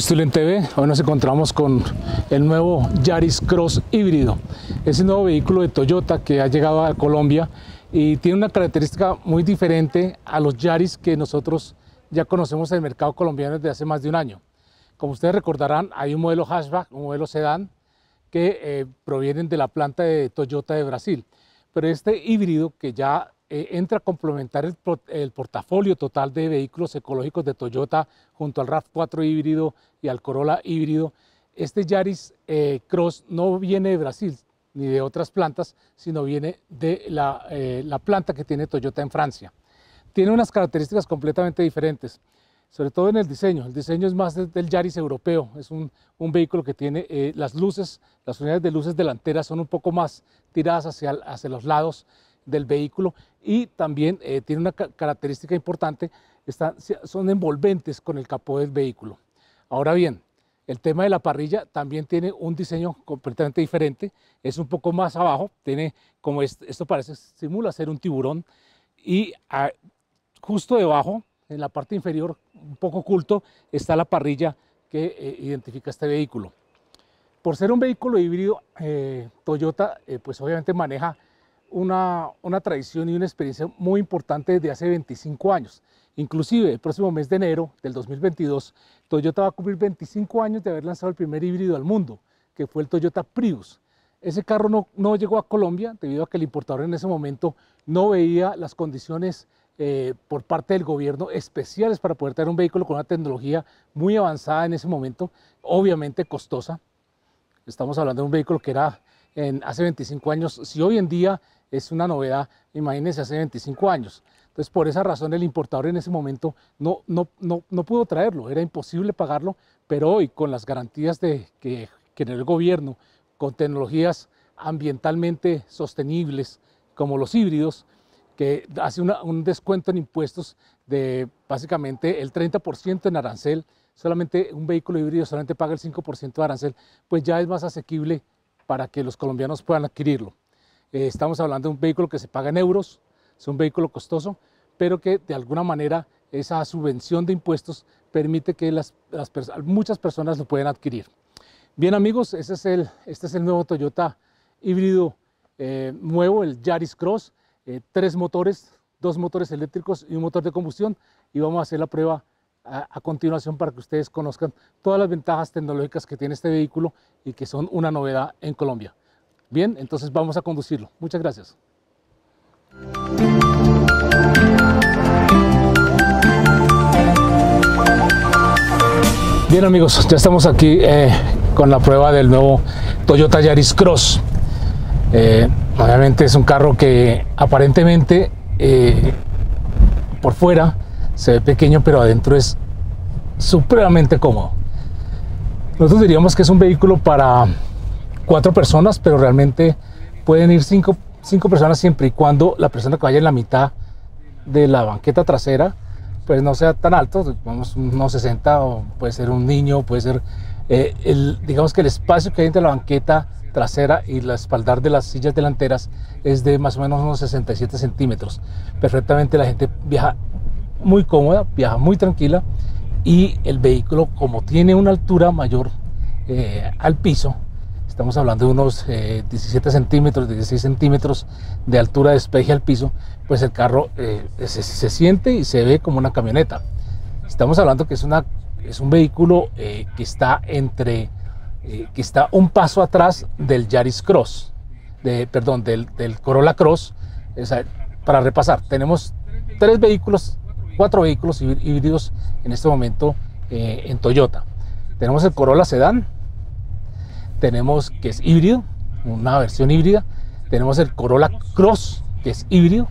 Autoestudent TV, hoy nos encontramos con el nuevo Yaris Cross híbrido. Es el nuevo vehículo de Toyota que ha llegado a Colombia y tiene una característica muy diferente a los Yaris que nosotros ya conocemos en el mercado colombiano desde hace más de un año. Como ustedes recordarán, hay un modelo hatchback, un modelo sedán, que eh, provienen de la planta de Toyota de Brasil. Pero este híbrido que ya eh, entra a complementar el, por- el portafolio total de vehículos ecológicos de Toyota junto al RAV4 híbrido y al Corolla híbrido, este Yaris eh, Cross no viene de Brasil ni de otras plantas, sino viene de la, eh, la planta que tiene Toyota en Francia. Tiene unas características completamente diferentes sobre todo en el diseño. El diseño es más de- del Yaris europeo, es un, vehículo que tiene las luces, las unidades de luces delanteras son un poco más tiradas hacia, hacia los lados del vehículo y también eh, tiene una ca- característica importante, son envolventes con el capó del vehículo. Ahora bien, el tema de la parrilla también tiene un diseño completamente diferente, es un poco más abajo, tiene como est- esto parece, simula ser un tiburón y justo debajo, en la parte inferior, un poco oculto, está la parrilla que eh, identifica este vehículo. Por ser un vehículo híbrido, eh, Toyota pues obviamente maneja una, una tradición y una experiencia muy importante desde hace 25 años. Inclusive el próximo mes de enero del 2022, Toyota va a cumplir 25 años de haber lanzado el primer híbrido al mundo, que fue el Toyota Prius. Ese carro no, no llegó a Colombia debido a que el importador en ese momento no veía las condiciones eh, por parte del gobierno especiales para poder tener un vehículo con una tecnología muy avanzada en ese momento, obviamente costosa. Estamos hablando de un vehículo que era en, hace 25 años, si hoy en día es una novedad, imagínense hace 25 años. Entonces, por esa razón, el importador en ese momento no, no, no, no pudo traerlo, era imposible pagarlo, pero hoy con las garantías de, que generó el gobierno, con tecnologías ambientalmente sostenibles como los híbridos, que hace un descuento en impuestos de básicamente el 30% en arancel, solamente un vehículo híbrido solamente paga el 5% de arancel, pues ya es más asequible para que los colombianos puedan adquirirlo. Eh, estamos hablando de un vehículo que se paga en euros, es un vehículo costoso, pero que de alguna manera esa subvención de impuestos permite que las, muchas personas lo puedan adquirir. Bien amigos, este es el nuevo Toyota híbrido eh, nuevo, el Yaris Cross, eh, tres motores, dos motores eléctricos y un motor de combustión y vamos a hacer la prueba a, continuación para que ustedes conozcan todas las ventajas tecnológicas que tiene este vehículo y que son una novedad en Colombia. Bien, entonces vamos a conducirlo. Muchas gracias. Bien amigos, ya estamos aquí eh, con la prueba del nuevo Toyota Yaris Cross. Eh, obviamente es un carro que aparentemente eh, por fuera se ve pequeño, pero adentro es supremamente cómodo. Nosotros diríamos que es un vehículo para cuatro personas, pero realmente pueden ir cinco, cinco personas siempre y cuando la persona que vaya en la mitad de la banqueta trasera pues no sea tan alto, vamos unos 60 o puede ser un niño, puede ser eh, el, digamos que el espacio que hay entre la banqueta trasera y la espaldar de las sillas delanteras es de más o menos unos 67 centímetros. Perfectamente la gente viaja muy cómoda, viaja muy tranquila y el vehículo como tiene una altura mayor eh, al piso, estamos hablando de unos eh, 17 centímetros, 16 centímetros de altura de despeje al piso, pues el carro eh, se, se siente y se ve como una camioneta. Estamos hablando que es, una, es un vehículo eh, que está entre, eh, que está un paso atrás del Yaris Cross, de, perdón, del, del Corolla Cross. Para repasar, tenemos tres vehículos, cuatro vehículos hí- híbridos en este momento eh, en Toyota. Tenemos el Corolla Sedan, tenemos que es híbrido, una versión híbrida, tenemos el Corolla Cross, que es híbrido,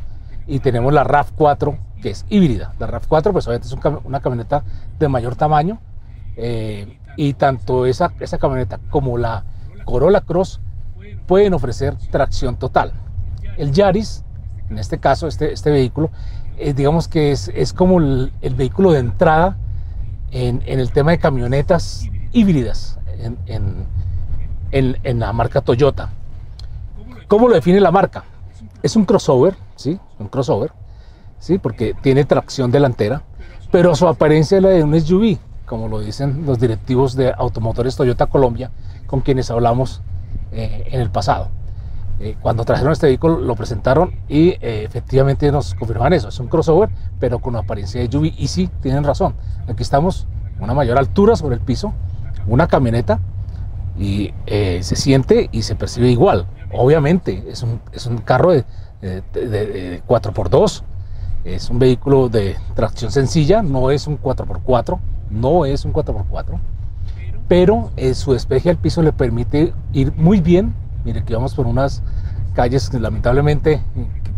y tenemos la RAV4, que es híbrida. La RAV4 pues obviamente es una camioneta de mayor tamaño eh, y tanto esa, esa camioneta como la Corolla Cross pueden ofrecer tracción total. El Yaris, en este caso, este, este vehículo, eh, digamos que es, es como el, vehículo de entrada en, en, el tema de camionetas híbridas en, en, en, la marca Toyota. ¿Cómo lo define la marca? Es un crossover, ¿sí? Un crossover, ¿sí? Porque tiene tracción delantera, pero su apariencia es la de un SUV, como lo dicen los directivos de Automotores Toyota Colombia, con quienes hablamos eh, en el pasado. Eh, cuando trajeron este vehículo lo presentaron y eh, efectivamente nos confirman eso. Es un crossover, pero con apariencia de SUV. Y sí, tienen razón. Aquí estamos una mayor altura sobre el piso, una camioneta y se siente y se percibe igual. Obviamente, es un, es un carro de, de 4x2, es un vehículo de tracción sencilla, no es un 4x4, no es un 4x4 pero eh, su despeje al piso le permite ir muy bien. Mire que vamos por unas calles lamentablemente,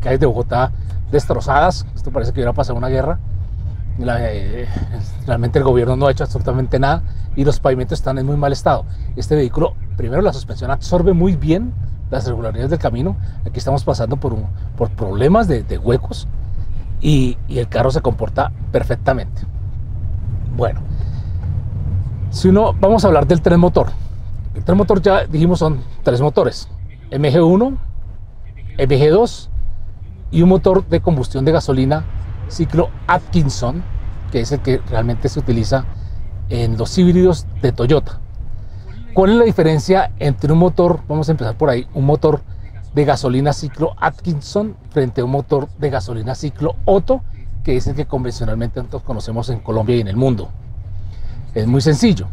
calles de Bogotá destrozadas. Esto parece que hubiera pasado una guerra. Eh, realmente el gobierno no ha hecho absolutamente nada y los pavimentos están en muy mal estado. Este vehículo, primero la suspensión absorbe muy bien las regularidades del camino. Aquí estamos pasando por, por problemas de, huecos y, y el carro se comporta perfectamente. Bueno, si uno, vamos a hablar del tren motor. El tren motor ya dijimos son tres motores, MG1, MG2 y un motor de combustión de gasolina ciclo Atkinson, que es el que realmente se utiliza en los híbridos de Toyota. ¿Cuál es la diferencia entre un motor, vamos a empezar por ahí, un motor de gasolina ciclo Atkinson frente a un motor de gasolina ciclo Otto, que es el que convencionalmente nosotros conocemos en Colombia y en el mundo? Es muy sencillo.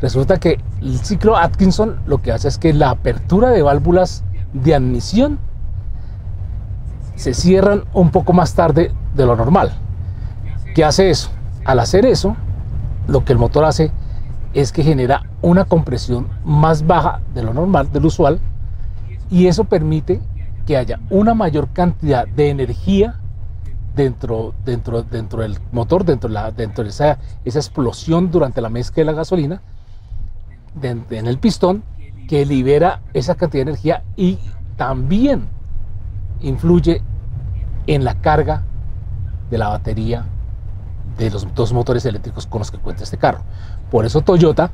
Resulta que el ciclo Atkinson lo que hace es que la apertura de válvulas de admisión se cierran un poco más tarde de lo normal. ¿Qué hace eso? Al hacer eso, lo que el motor hace es que genera una compresión más baja de lo normal, del usual, y eso permite que haya una mayor cantidad de energía dentro, dentro, dentro del motor, dentro, de, esa, esa explosión durante la mezcla de la gasolina, en el pistón, que libera esa cantidad de energía y también influye en la carga de la batería de los dos motores eléctricos con los que cuenta este carro. Por eso Toyota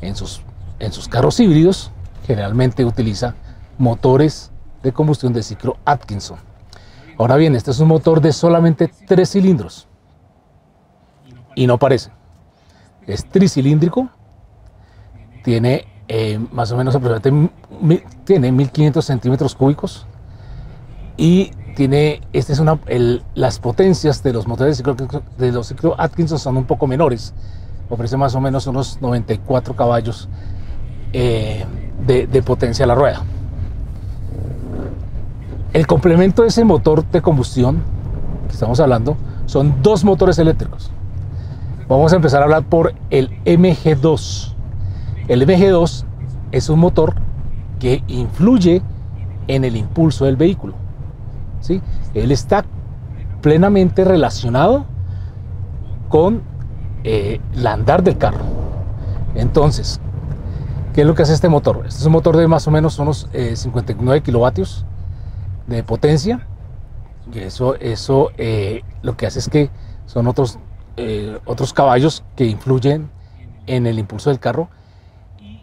en sus, en sus carros híbridos generalmente utiliza motores de combustión de ciclo Atkinson. Ahora bien, este es un motor de solamente tres cilindros y no parece. Es tricilíndrico, tiene eh, más o menos aproximadamente tiene 1500 centímetros cúbicos y tiene, este es una, las potencias de los motores de ciclo, de los ciclo Atkinson son un poco menores, ofrece más o menos unos 94 caballos eh, de, de potencia a la rueda. El complemento de ese motor de combustión que estamos hablando son dos motores eléctricos. Vamos a empezar a hablar por el MG2. El MG2 es un motor que influye en el impulso del vehículo. ¿sí? Él está plenamente relacionado con eh, el andar del carro. Entonces, ¿qué es lo que hace este motor? Este es un motor de más o menos unos 59 eh, kilovatios de potencia. Y eso, eso eh, lo que hace es que son otros, otros caballos que influyen en el impulso del carro.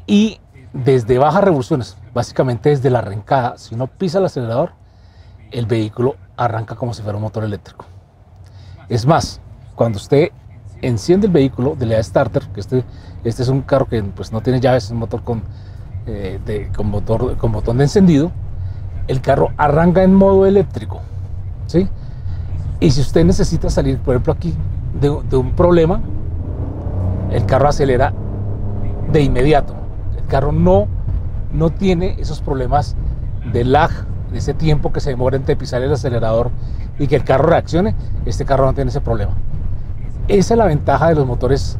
Y desde bajas revoluciones, básicamente desde la arrancada, si uno pisa el acelerador, el vehículo arranca como si fuera un motor eléctrico. Es más, cuando usted enciende el vehículo de la starter, que este, este es un carro que pues, no tiene llaves, es un motor con, eh, con botón de encendido, el carro arranca en modo eléctrico. ¿sí? Y si usted necesita salir, por ejemplo, aquí de, un problema, el carro acelera de inmediato. Carro no, no tiene esos problemas de lag, de ese tiempo que se demora entre pisar el acelerador y que el carro reaccione. Este carro no tiene ese problema. Esa es la ventaja de los motores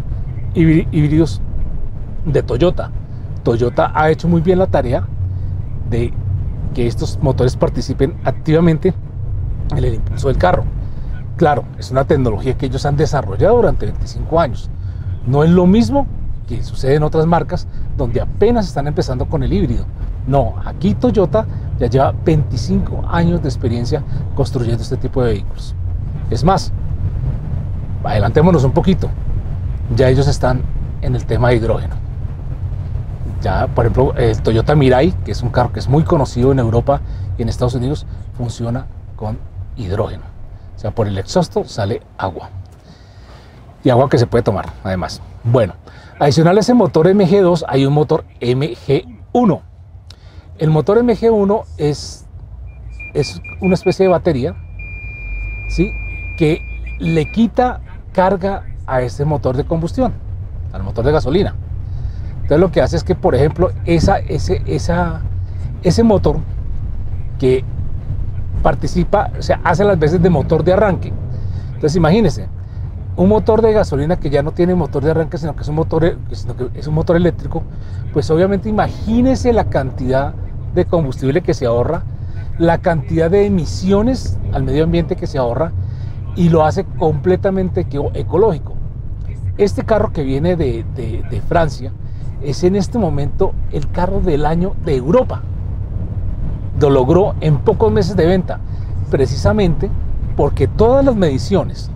híbridos de Toyota. Toyota ha hecho muy bien la tarea de que estos motores participen activamente en el impulso del carro. Claro, es una tecnología que ellos han desarrollado durante 25 años. No es lo mismo que sucede en otras marcas donde apenas están empezando con el híbrido. No, aquí Toyota ya lleva 25 años de experiencia construyendo este tipo de vehículos. Es más, adelantémonos un poquito. Ya ellos están en el tema de hidrógeno. Ya, por ejemplo, el Toyota Mirai, que es un carro que es muy conocido en Europa y en Estados Unidos, funciona con hidrógeno. O sea, por el exhausto sale agua. Y agua que se puede tomar, además. Bueno, adicional a ese motor MG2 hay un motor MG1. El motor MG1 es, es una especie de batería, ¿sí? Que le quita carga a ese motor de combustión, al motor de gasolina. Entonces lo que hace es que, por ejemplo, esa, ese, ese motor que participa, o sea, hace las veces de motor de arranque. Entonces imagínense, un motor de gasolina que ya no tiene motor de arranque, sino que es un motor, sino que es un motor eléctrico, pues obviamente imagínense la cantidad de combustible que se ahorra, la cantidad de emisiones al medio ambiente que se ahorra y lo hace completamente ecológico. Este carro que viene de, de Francia es en este momento el carro del año de Europa. Lo logró en pocos meses de venta, precisamente porque todas las mediciones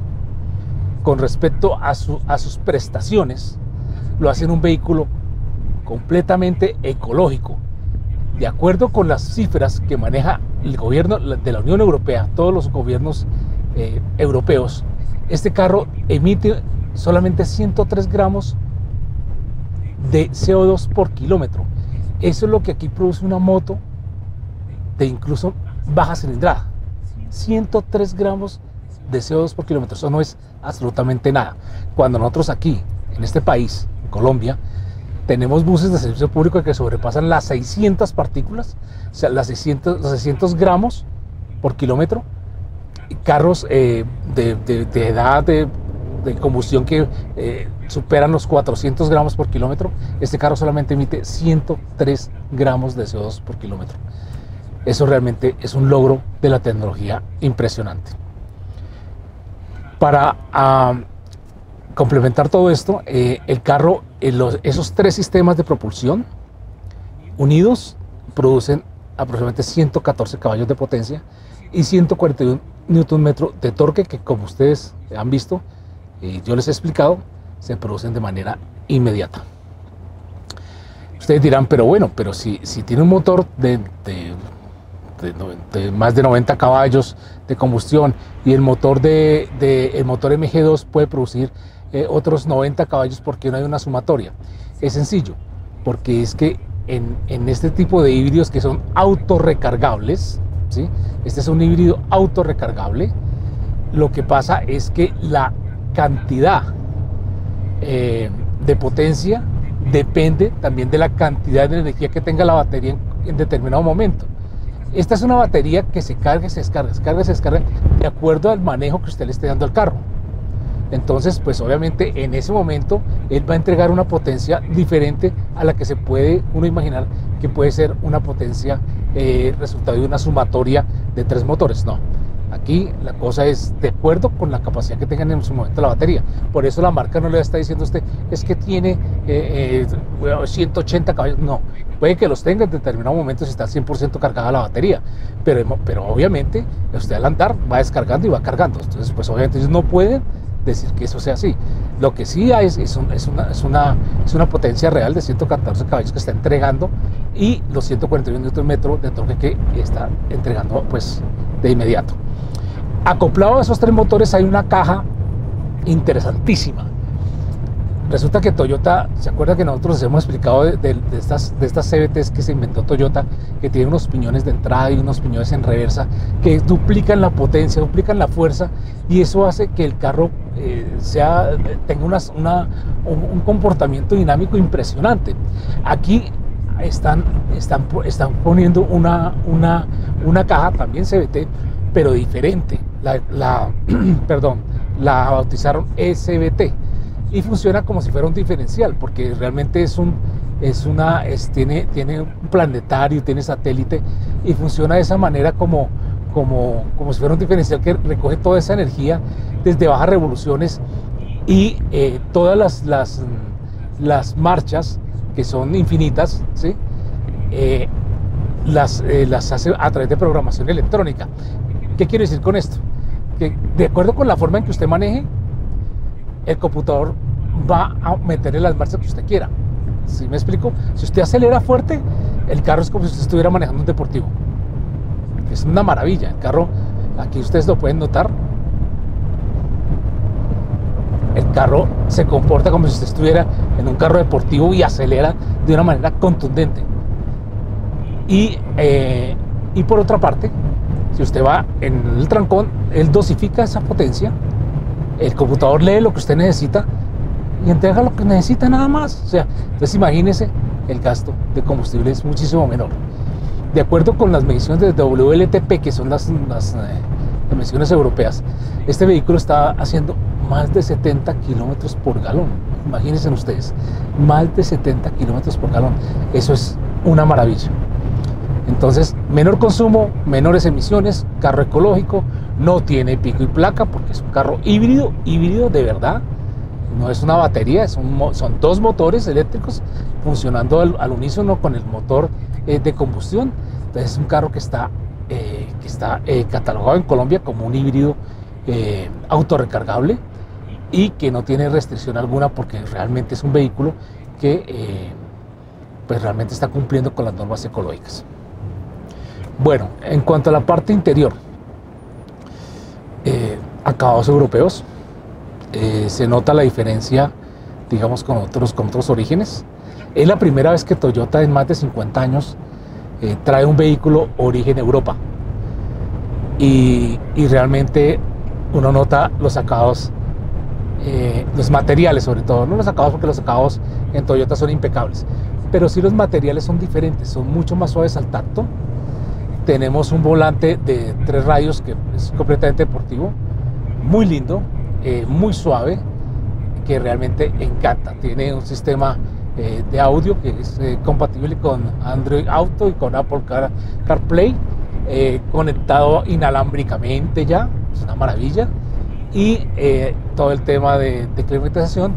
con respecto a, sus prestaciones lo hacen un vehículo completamente ecológico. De acuerdo con las cifras que maneja el gobierno de la Unión Europea, todos los gobiernos eh, europeos, este carro emite solamente 103 gramos de CO2 por kilómetro. Eso es lo que aquí produce una moto de incluso baja cilindrada. 103 gramos de CO2 por kilómetro. Eso no es absolutamente nada. Cuando nosotros aquí, en este país, en Colombia, tenemos buses de servicio público que sobrepasan las 600 partículas, o sea, las 600, los 600 gramos por kilómetro, carros eh, de, edad de, combustión que eh, superan los 400 gramos por kilómetro, este carro solamente emite 103 gramos de CO2 por kilómetro. Eso realmente es un logro de la tecnología impresionante. Para complementar todo esto, eh, el carro, esos tres sistemas de propulsión unidos producen aproximadamente 114 caballos de potencia y 141 Nm de torque que como ustedes han visto y yo les he explicado, se producen de manera inmediata. Ustedes dirán, pero bueno, pero si, si tiene un motor de, más de 90 caballos de combustión y el motor, de, el motor MG2 puede producir eh, otros 90 caballos porque no hay una sumatoria. Es sencillo, porque es que en, en este tipo de híbridos que son autorrecargables, ¿sí? este es un híbrido autorrecargable, lo que pasa es que la cantidad eh, de potencia depende también de la cantidad de energía que tenga la batería en, determinado momento. Esta es una batería que se carga, se descarga, se carga, se descarga de acuerdo al manejo que usted le esté dando al carro. Entonces, pues obviamente en ese momento él va a entregar una potencia diferente a la que se puede uno imaginar que puede ser una potencia eh, resultado de una sumatoria de tres motores. No, aquí la cosa es de acuerdo con la capacidad que tengan en su momento la batería. Por eso la marca no le está diciendo a usted, es que tiene 180 eh, eh, caballos. No, puede que los tenga en determinado momento si está 100% cargada la batería. Pero, pero obviamente usted al andar va descargando y va cargando. Entonces, pues obviamente ellos no pueden decir que eso sea así. Lo que sí hay es, es, una, es, una, es una potencia real de 114 caballos que está entregando y los 141 Nm de torque que está entregando pues de inmediato. Acoplado a esos tres motores hay una caja interesantísima Resulta que Toyota, ¿se acuerda que nosotros les hemos explicado de, estas, de estas CBTs que se inventó Toyota, que tienen unos piñones de entrada y unos piñones en reversa, que duplican la potencia, duplican la fuerza, y eso hace que el carro eh, sea, tenga un, comportamiento dinámico impresionante. Aquí están, están, están poniendo una, una, una caja, también CBT, pero diferente. La, perdón, la bautizaron ECBT y funciona como si fuera un diferencial, porque realmente es un, es una, es, tiene, tiene un planetario, tiene satélite y funciona de esa manera como, como, como si fuera un diferencial que recoge toda esa energía desde bajas revoluciones y eh, todas las, las, las, marchas que son infinitas, ¿sí? Eh, las, eh, las hace a través de programación electrónica. ¿Qué quiero decir con esto? De acuerdo con la forma en que usted maneje, el computador va a meterle las marchas que usted quiera. ¿Sí me explico? Si usted acelera fuerte, el carro es como si usted estuviera manejando un deportivo. Es una maravilla. El carro, aquí ustedes lo pueden notar, el carro se comporta como si usted estuviera en un carro deportivo y acelera de una manera contundente. Y, eh, y por otra parte, usted va en el trancón, él dosifica esa potencia, el computador lee lo que usted necesita y entrega lo que necesita nada más. O sea, entonces imagínese, el gasto de combustible es muchísimo menor. De acuerdo con las mediciones de WLTP, que son las, las, eh, las mediciones europeas, este vehículo está haciendo más de 70 kilómetros por galón. Imagínense ustedes, más de 70 kilómetros por galón. Eso es una maravilla. Entonces, menor consumo, menores emisiones, carro ecológico, no tiene pico y placa porque es un carro híbrido, híbrido de verdad. No es una batería, son dos motores eléctricos funcionando al, unísono con el motor eh, de combustión. Entonces, es un carro que está, eh, que está eh, catalogado en Colombia como un híbrido autorrecargable y que no tiene restricción alguna porque realmente es un vehículo que pues realmente está cumpliendo con las normas ecológicas. Bueno, en cuanto a la parte interior, eh, acabados europeos, eh, se nota la diferencia, digamos, con otros, con otros orígenes. Es la primera vez que Toyota en más de 50 años eh, trae un vehículo origen Europa. Y, y, realmente uno nota los acabados, los materiales sobre todo, no los acabados porque los acabados en Toyota son impecables, pero sí los materiales son diferentes, son mucho más suaves al tacto tenemos un volante de tres rayos que es completamente deportivo, muy lindo, eh, muy suave, que realmente encanta. Tiene un sistema eh, de audio que es eh, compatible con Android Auto y con Apple CarPlay, conectado inalámbricamente ya, es una maravilla. Y todo el tema de climatización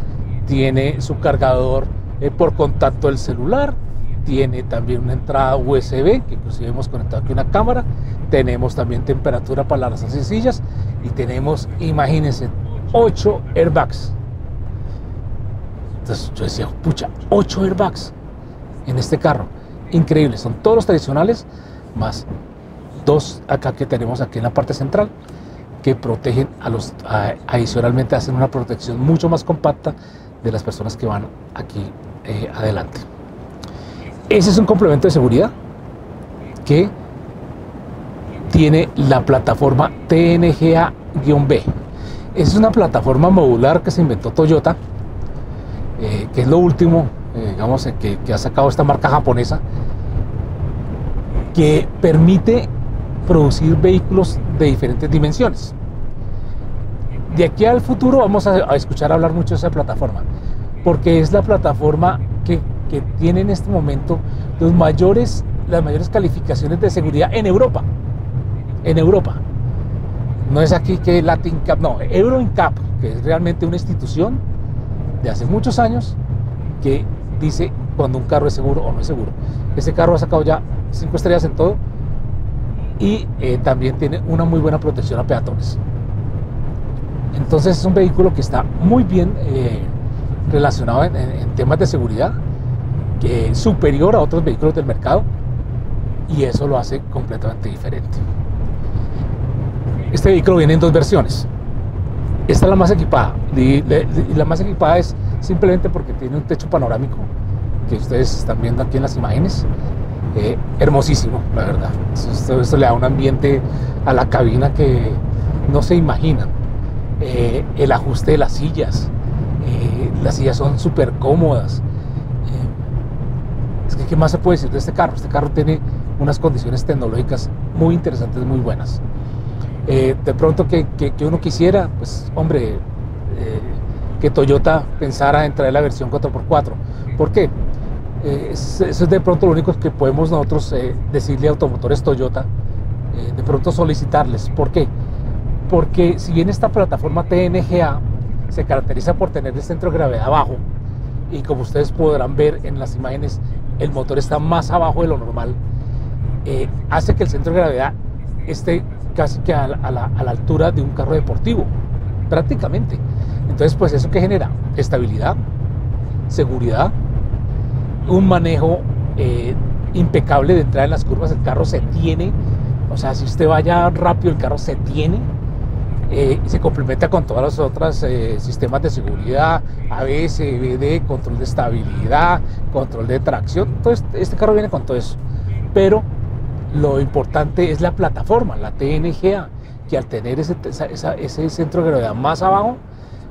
tiene su cargador por contacto del celular, tiene también una entrada USB, que inclusive hemos conectado aquí una cámara, tenemos también temperatura para las sencillas y tenemos, imagínense, 8 airbags. Entonces yo decía, pucha, 8 airbags en este carro. Increíble, son todos los tradicionales, más dos acá que tenemos aquí en la parte central, que protegen a los, adicionalmente hacen una protección mucho más compacta de las personas que van aquí eh, adelante. Ese es un complemento de seguridad que tiene la plataforma TNGA-B. Es una plataforma modular que se inventó Toyota, eh, que es lo último, eh, digamos, eh, que, ha sacado esta marca japonesa, que permite producir vehículos de diferentes dimensiones. De aquí al futuro vamos a, a, escuchar hablar mucho de esa plataforma, porque es la plataforma que tiene en este momento los mayores, las mayores calificaciones de seguridad en Europa. En Europa. No es aquí que Latin Cap, no, Euro Incap, que es realmente una institución de hace muchos años que dice cuando un carro es seguro o no es seguro. Ese carro ha sacado ya cinco estrellas en todo y eh, también tiene una muy buena protección a peatones. Entonces es un vehículo que está muy bien eh, relacionado en, en, temas de seguridad superior a otros vehículos del mercado y eso lo hace completamente diferente. Este vehículo viene en dos versiones. Esta es la más equipada y la más equipada es simplemente porque tiene un techo panorámico que ustedes están viendo aquí en las imágenes. Eh, hermosísimo, la verdad. Esto, le da un ambiente a la cabina que no se imaginan. Eh, el ajuste de las sillas, eh, las sillas son súper cómodas. ¿Qué más se puede decir de este carro? Este carro tiene unas condiciones tecnológicas muy interesantes, muy buenas. Eh, de pronto que, uno quisiera, pues hombre, eh, que Toyota pensara en traer la versión 4x4. ¿Por qué? Eh, eso es de pronto lo único que podemos nosotros decirle a Automotores Toyota de pronto solicitarles. ¿Por qué? Porque si bien esta plataforma TNGA se caracteriza por tener el centro de gravedad bajo, y como ustedes podrán ver en las imágenes, el motor está más abajo de lo normal, eh, hace que el centro de gravedad esté casi que a la, altura de un carro deportivo, prácticamente. Entonces, pues eso que genera estabilidad, seguridad, un manejo eh, impecable de entrar en las curvas, el carro se tiene, o sea, si usted vaya rápido, el carro se tiene, eh, se complementa con todos los otros eh, sistemas de seguridad, ABS, BD, control de estabilidad, control de tracción. Este carro viene con todo eso. Pero lo importante es la plataforma, la TNGA, que al tener ese, ese centro de gravedad más abajo,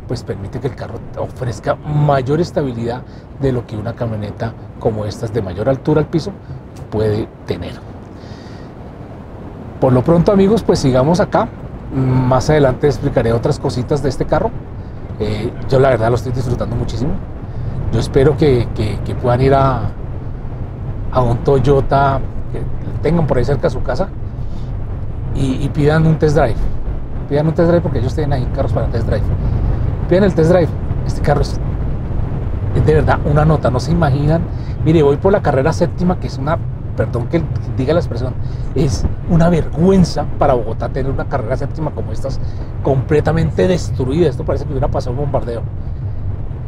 pues permite que el carro ofrezca mayor estabilidad de lo que una camioneta como estas de mayor altura al piso puede tener. Por lo pronto amigos, pues sigamos acá. Más adelante explicaré otras cositas de este carro. Eh, yo la verdad lo estoy disfrutando muchísimo. Yo espero que, que, puedan ir a, a, un Toyota, que tengan por ahí cerca su casa y, y, pidan un test drive. Pidan un test drive porque ellos tienen ahí carros para test drive. Pidan el test drive. Este carro es, es de verdad una nota, no se imaginan. Mire, voy por la carrera séptima, que es una perdón que diga la expresión, es una vergüenza para Bogotá tener una carrera séptima como estas completamente destruida. Esto parece que hubiera pasado un bombardeo.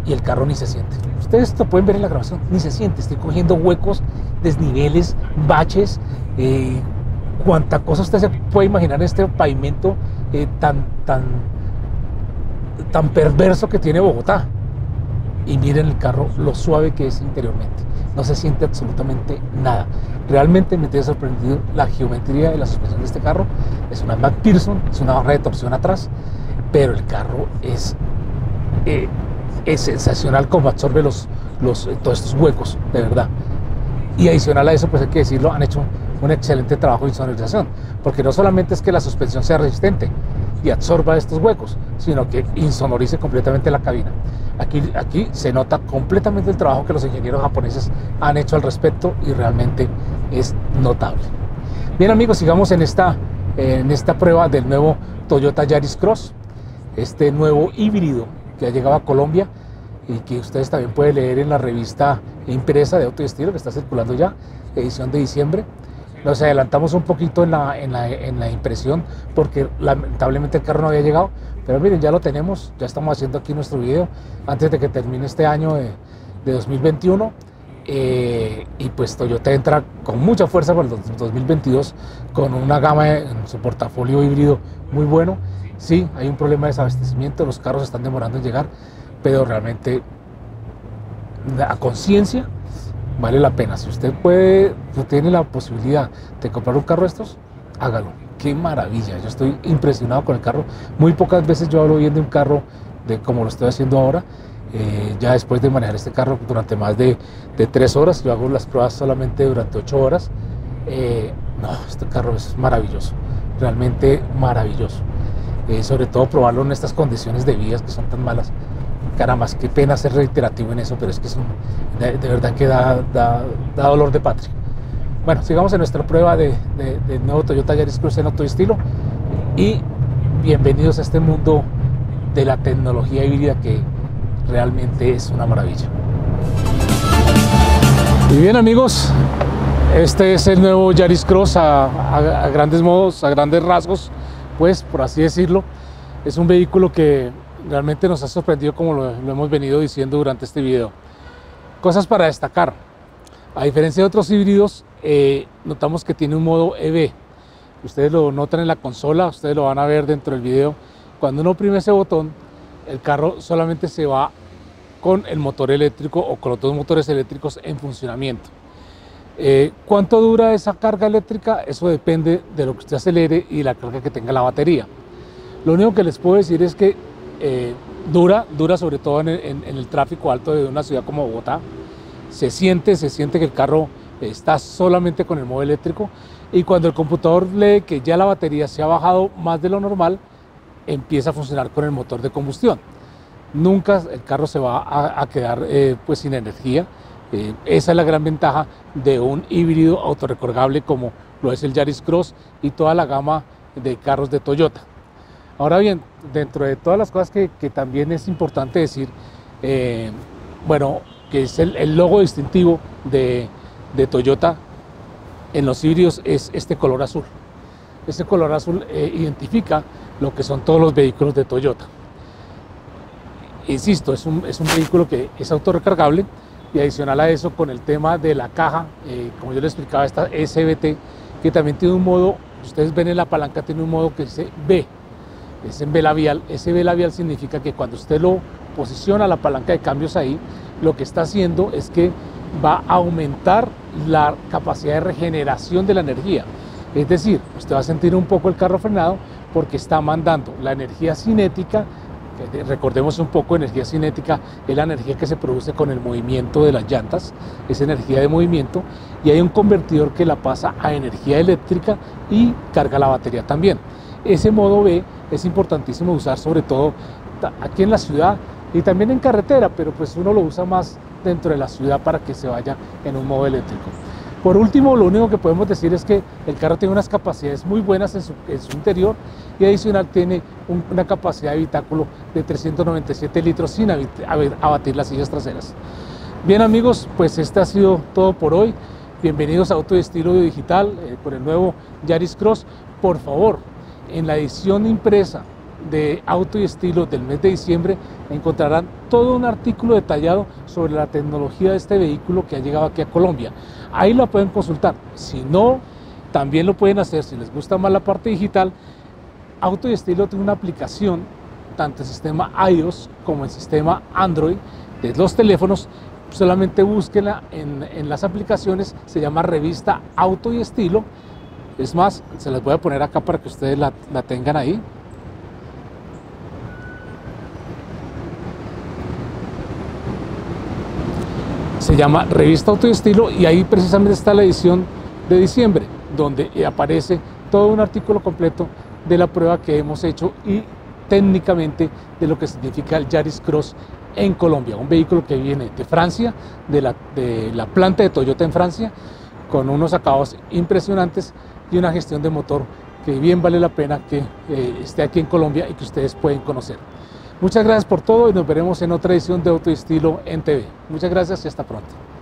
Y el carro ni se siente. Ustedes lo pueden ver en la grabación, ni se siente. Estoy cogiendo huecos, desniveles, baches, eh, cuánta cosa usted se puede imaginar en este pavimento eh, tan, tan, tan perverso que tiene Bogotá. Y miren el carro, lo suave que es interiormente. No se siente absolutamente nada. Realmente me tiene sorprendido la geometría de la suspensión de este carro. Es una McPherson, es una barra de torsión atrás, pero el carro es, eh, es sensacional como absorbe los, los, todos estos huecos, de verdad. Y adicional a eso, pues hay que decirlo, han hecho un excelente trabajo de insonorización, porque no solamente es que la suspensión sea resistente y absorba estos huecos, sino que insonorice completamente la cabina. Aquí, aquí se nota completamente el trabajo que los ingenieros japoneses han hecho al respecto y realmente es notable. Bien amigos, sigamos en esta, en esta prueba del nuevo Toyota Yaris Cross, este nuevo híbrido que ha llegado a Colombia y que ustedes también pueden leer en la revista impresa de Auto y Estilo que está circulando ya, edición de diciembre. Nos adelantamos un poquito en la, en la, en la impresión porque lamentablemente el carro no había llegado, pero miren, ya lo tenemos, ya estamos haciendo aquí nuestro video antes de que termine este año de, de 2021. Eh, y pues Toyota entra con mucha fuerza para el 2022 con una gama en su portafolio híbrido muy bueno. Sí, hay un problema de desabastecimiento, los carros están demorando en llegar, pero realmente a conciencia vale la pena. Si usted puede, tiene la posibilidad de comprar un carro estos, hágalo. Qué maravilla. Yo estoy impresionado con el carro. Muy pocas veces yo hablo bien de un carro de como lo estoy haciendo ahora. Eh, ya después de manejar este carro durante más de, de, tres horas, yo hago las pruebas solamente durante ocho horas. Eh, no, este carro es maravilloso, realmente maravilloso. Eh, sobre todo probarlo en estas condiciones de vías que son tan malas caramba, qué pena ser reiterativo en eso, pero es que es un, de, verdad que da, da, dolor de patria. Bueno, sigamos en nuestra prueba de, nuevo Toyota Yaris Cruz en estilo y bienvenidos a este mundo de la tecnología híbrida que realmente es una maravilla. Y bien amigos, este es el nuevo Yaris Cross a, a grandes modos, a grandes rasgos, pues por así decirlo. Es un vehículo que realmente nos ha sorprendido como lo, hemos venido diciendo durante este video. Cosas para destacar. A diferencia de otros híbridos, eh, notamos que tiene un modo EV. Ustedes lo notan en la consola, ustedes lo van a ver dentro del video. Cuando uno oprime ese botón, el carro solamente se va con el motor eléctrico o con los dos motores eléctricos en funcionamiento. Eh, ¿Cuánto dura esa carga eléctrica? Eso depende de lo que usted acelere y la carga que tenga la batería. Lo único que les puedo decir es que eh, dura, dura sobre todo en el, en, el, tráfico alto de una ciudad como Bogotá. Se siente, se siente que el carro está solamente con el modo eléctrico y cuando el computador lee que ya la batería se ha bajado más de lo normal, empieza a funcionar con el motor de combustión. Nunca el carro se va a, a quedar eh, pues sin energía. Eh, esa es la gran ventaja de un híbrido autorrecargable como lo es el Yaris Cross y toda la gama de carros de Toyota. Ahora bien, dentro de todas las cosas que, también es importante decir, eh, bueno, que es el, logo distintivo de, Toyota en los híbridos es este color azul. Este color azul eh, identifica lo que son todos los vehículos de Toyota. Insisto, es un, vehículo que es autorrecargable y adicional a eso con el tema de la caja, eh, como yo le explicaba, esta SBT, que también tiene un modo, ustedes ven en la palanca, tiene un modo que dice B, es en B labial. Ese B labial significa que cuando usted lo posiciona la palanca de cambios ahí, lo que está haciendo es que va a aumentar la capacidad de regeneración de la energía. Es decir, usted va a sentir un poco el carro frenado porque está mandando la energía cinética, recordemos un poco, energía cinética es la energía que se produce con el movimiento de las llantas, es energía de movimiento, y hay un convertidor que la pasa a energía eléctrica y carga la batería también. Ese modo B es importantísimo usar sobre todo aquí en la ciudad y también en carretera, pero pues uno lo usa más dentro de la ciudad para que se vaya en un modo eléctrico. Por último, lo único que podemos decir es que el carro tiene unas capacidades muy buenas en su, interior y adicional tiene un, una capacidad de habitáculo de 397 litros sin abatir las sillas traseras. Bien amigos, pues este ha sido todo por hoy. Bienvenidos a Auto Estilo Digital eh, con el nuevo Yaris Cross. Por favor, en la edición impresa de Auto y Estilo del mes de diciembre encontrarán todo un artículo detallado sobre la tecnología de este vehículo que ha llegado aquí a Colombia. Ahí lo pueden consultar. Si no, también lo pueden hacer. Si les gusta más la parte digital, Auto y Estilo tiene una aplicación tanto en sistema iOS como en sistema Android de los teléfonos. Solamente búsquenla en, en las aplicaciones, se llama Revista Auto y Estilo es más, se las voy a poner acá para que ustedes la, la tengan ahí. Se llama Revista Auto y Estilo y ahí precisamente está la edición de diciembre, donde aparece todo un artículo completo de la prueba que hemos hecho y técnicamente de lo que significa el Yaris Cross en Colombia, un vehículo que viene de Francia, de la, de la planta de Toyota en Francia, con unos acabados impresionantes y una gestión de motor que bien vale la pena que eh, esté aquí en Colombia y que ustedes pueden conocer. Muchas gracias por todo y nos veremos en otra edición de Auto en TV. Muchas gracias y hasta pronto.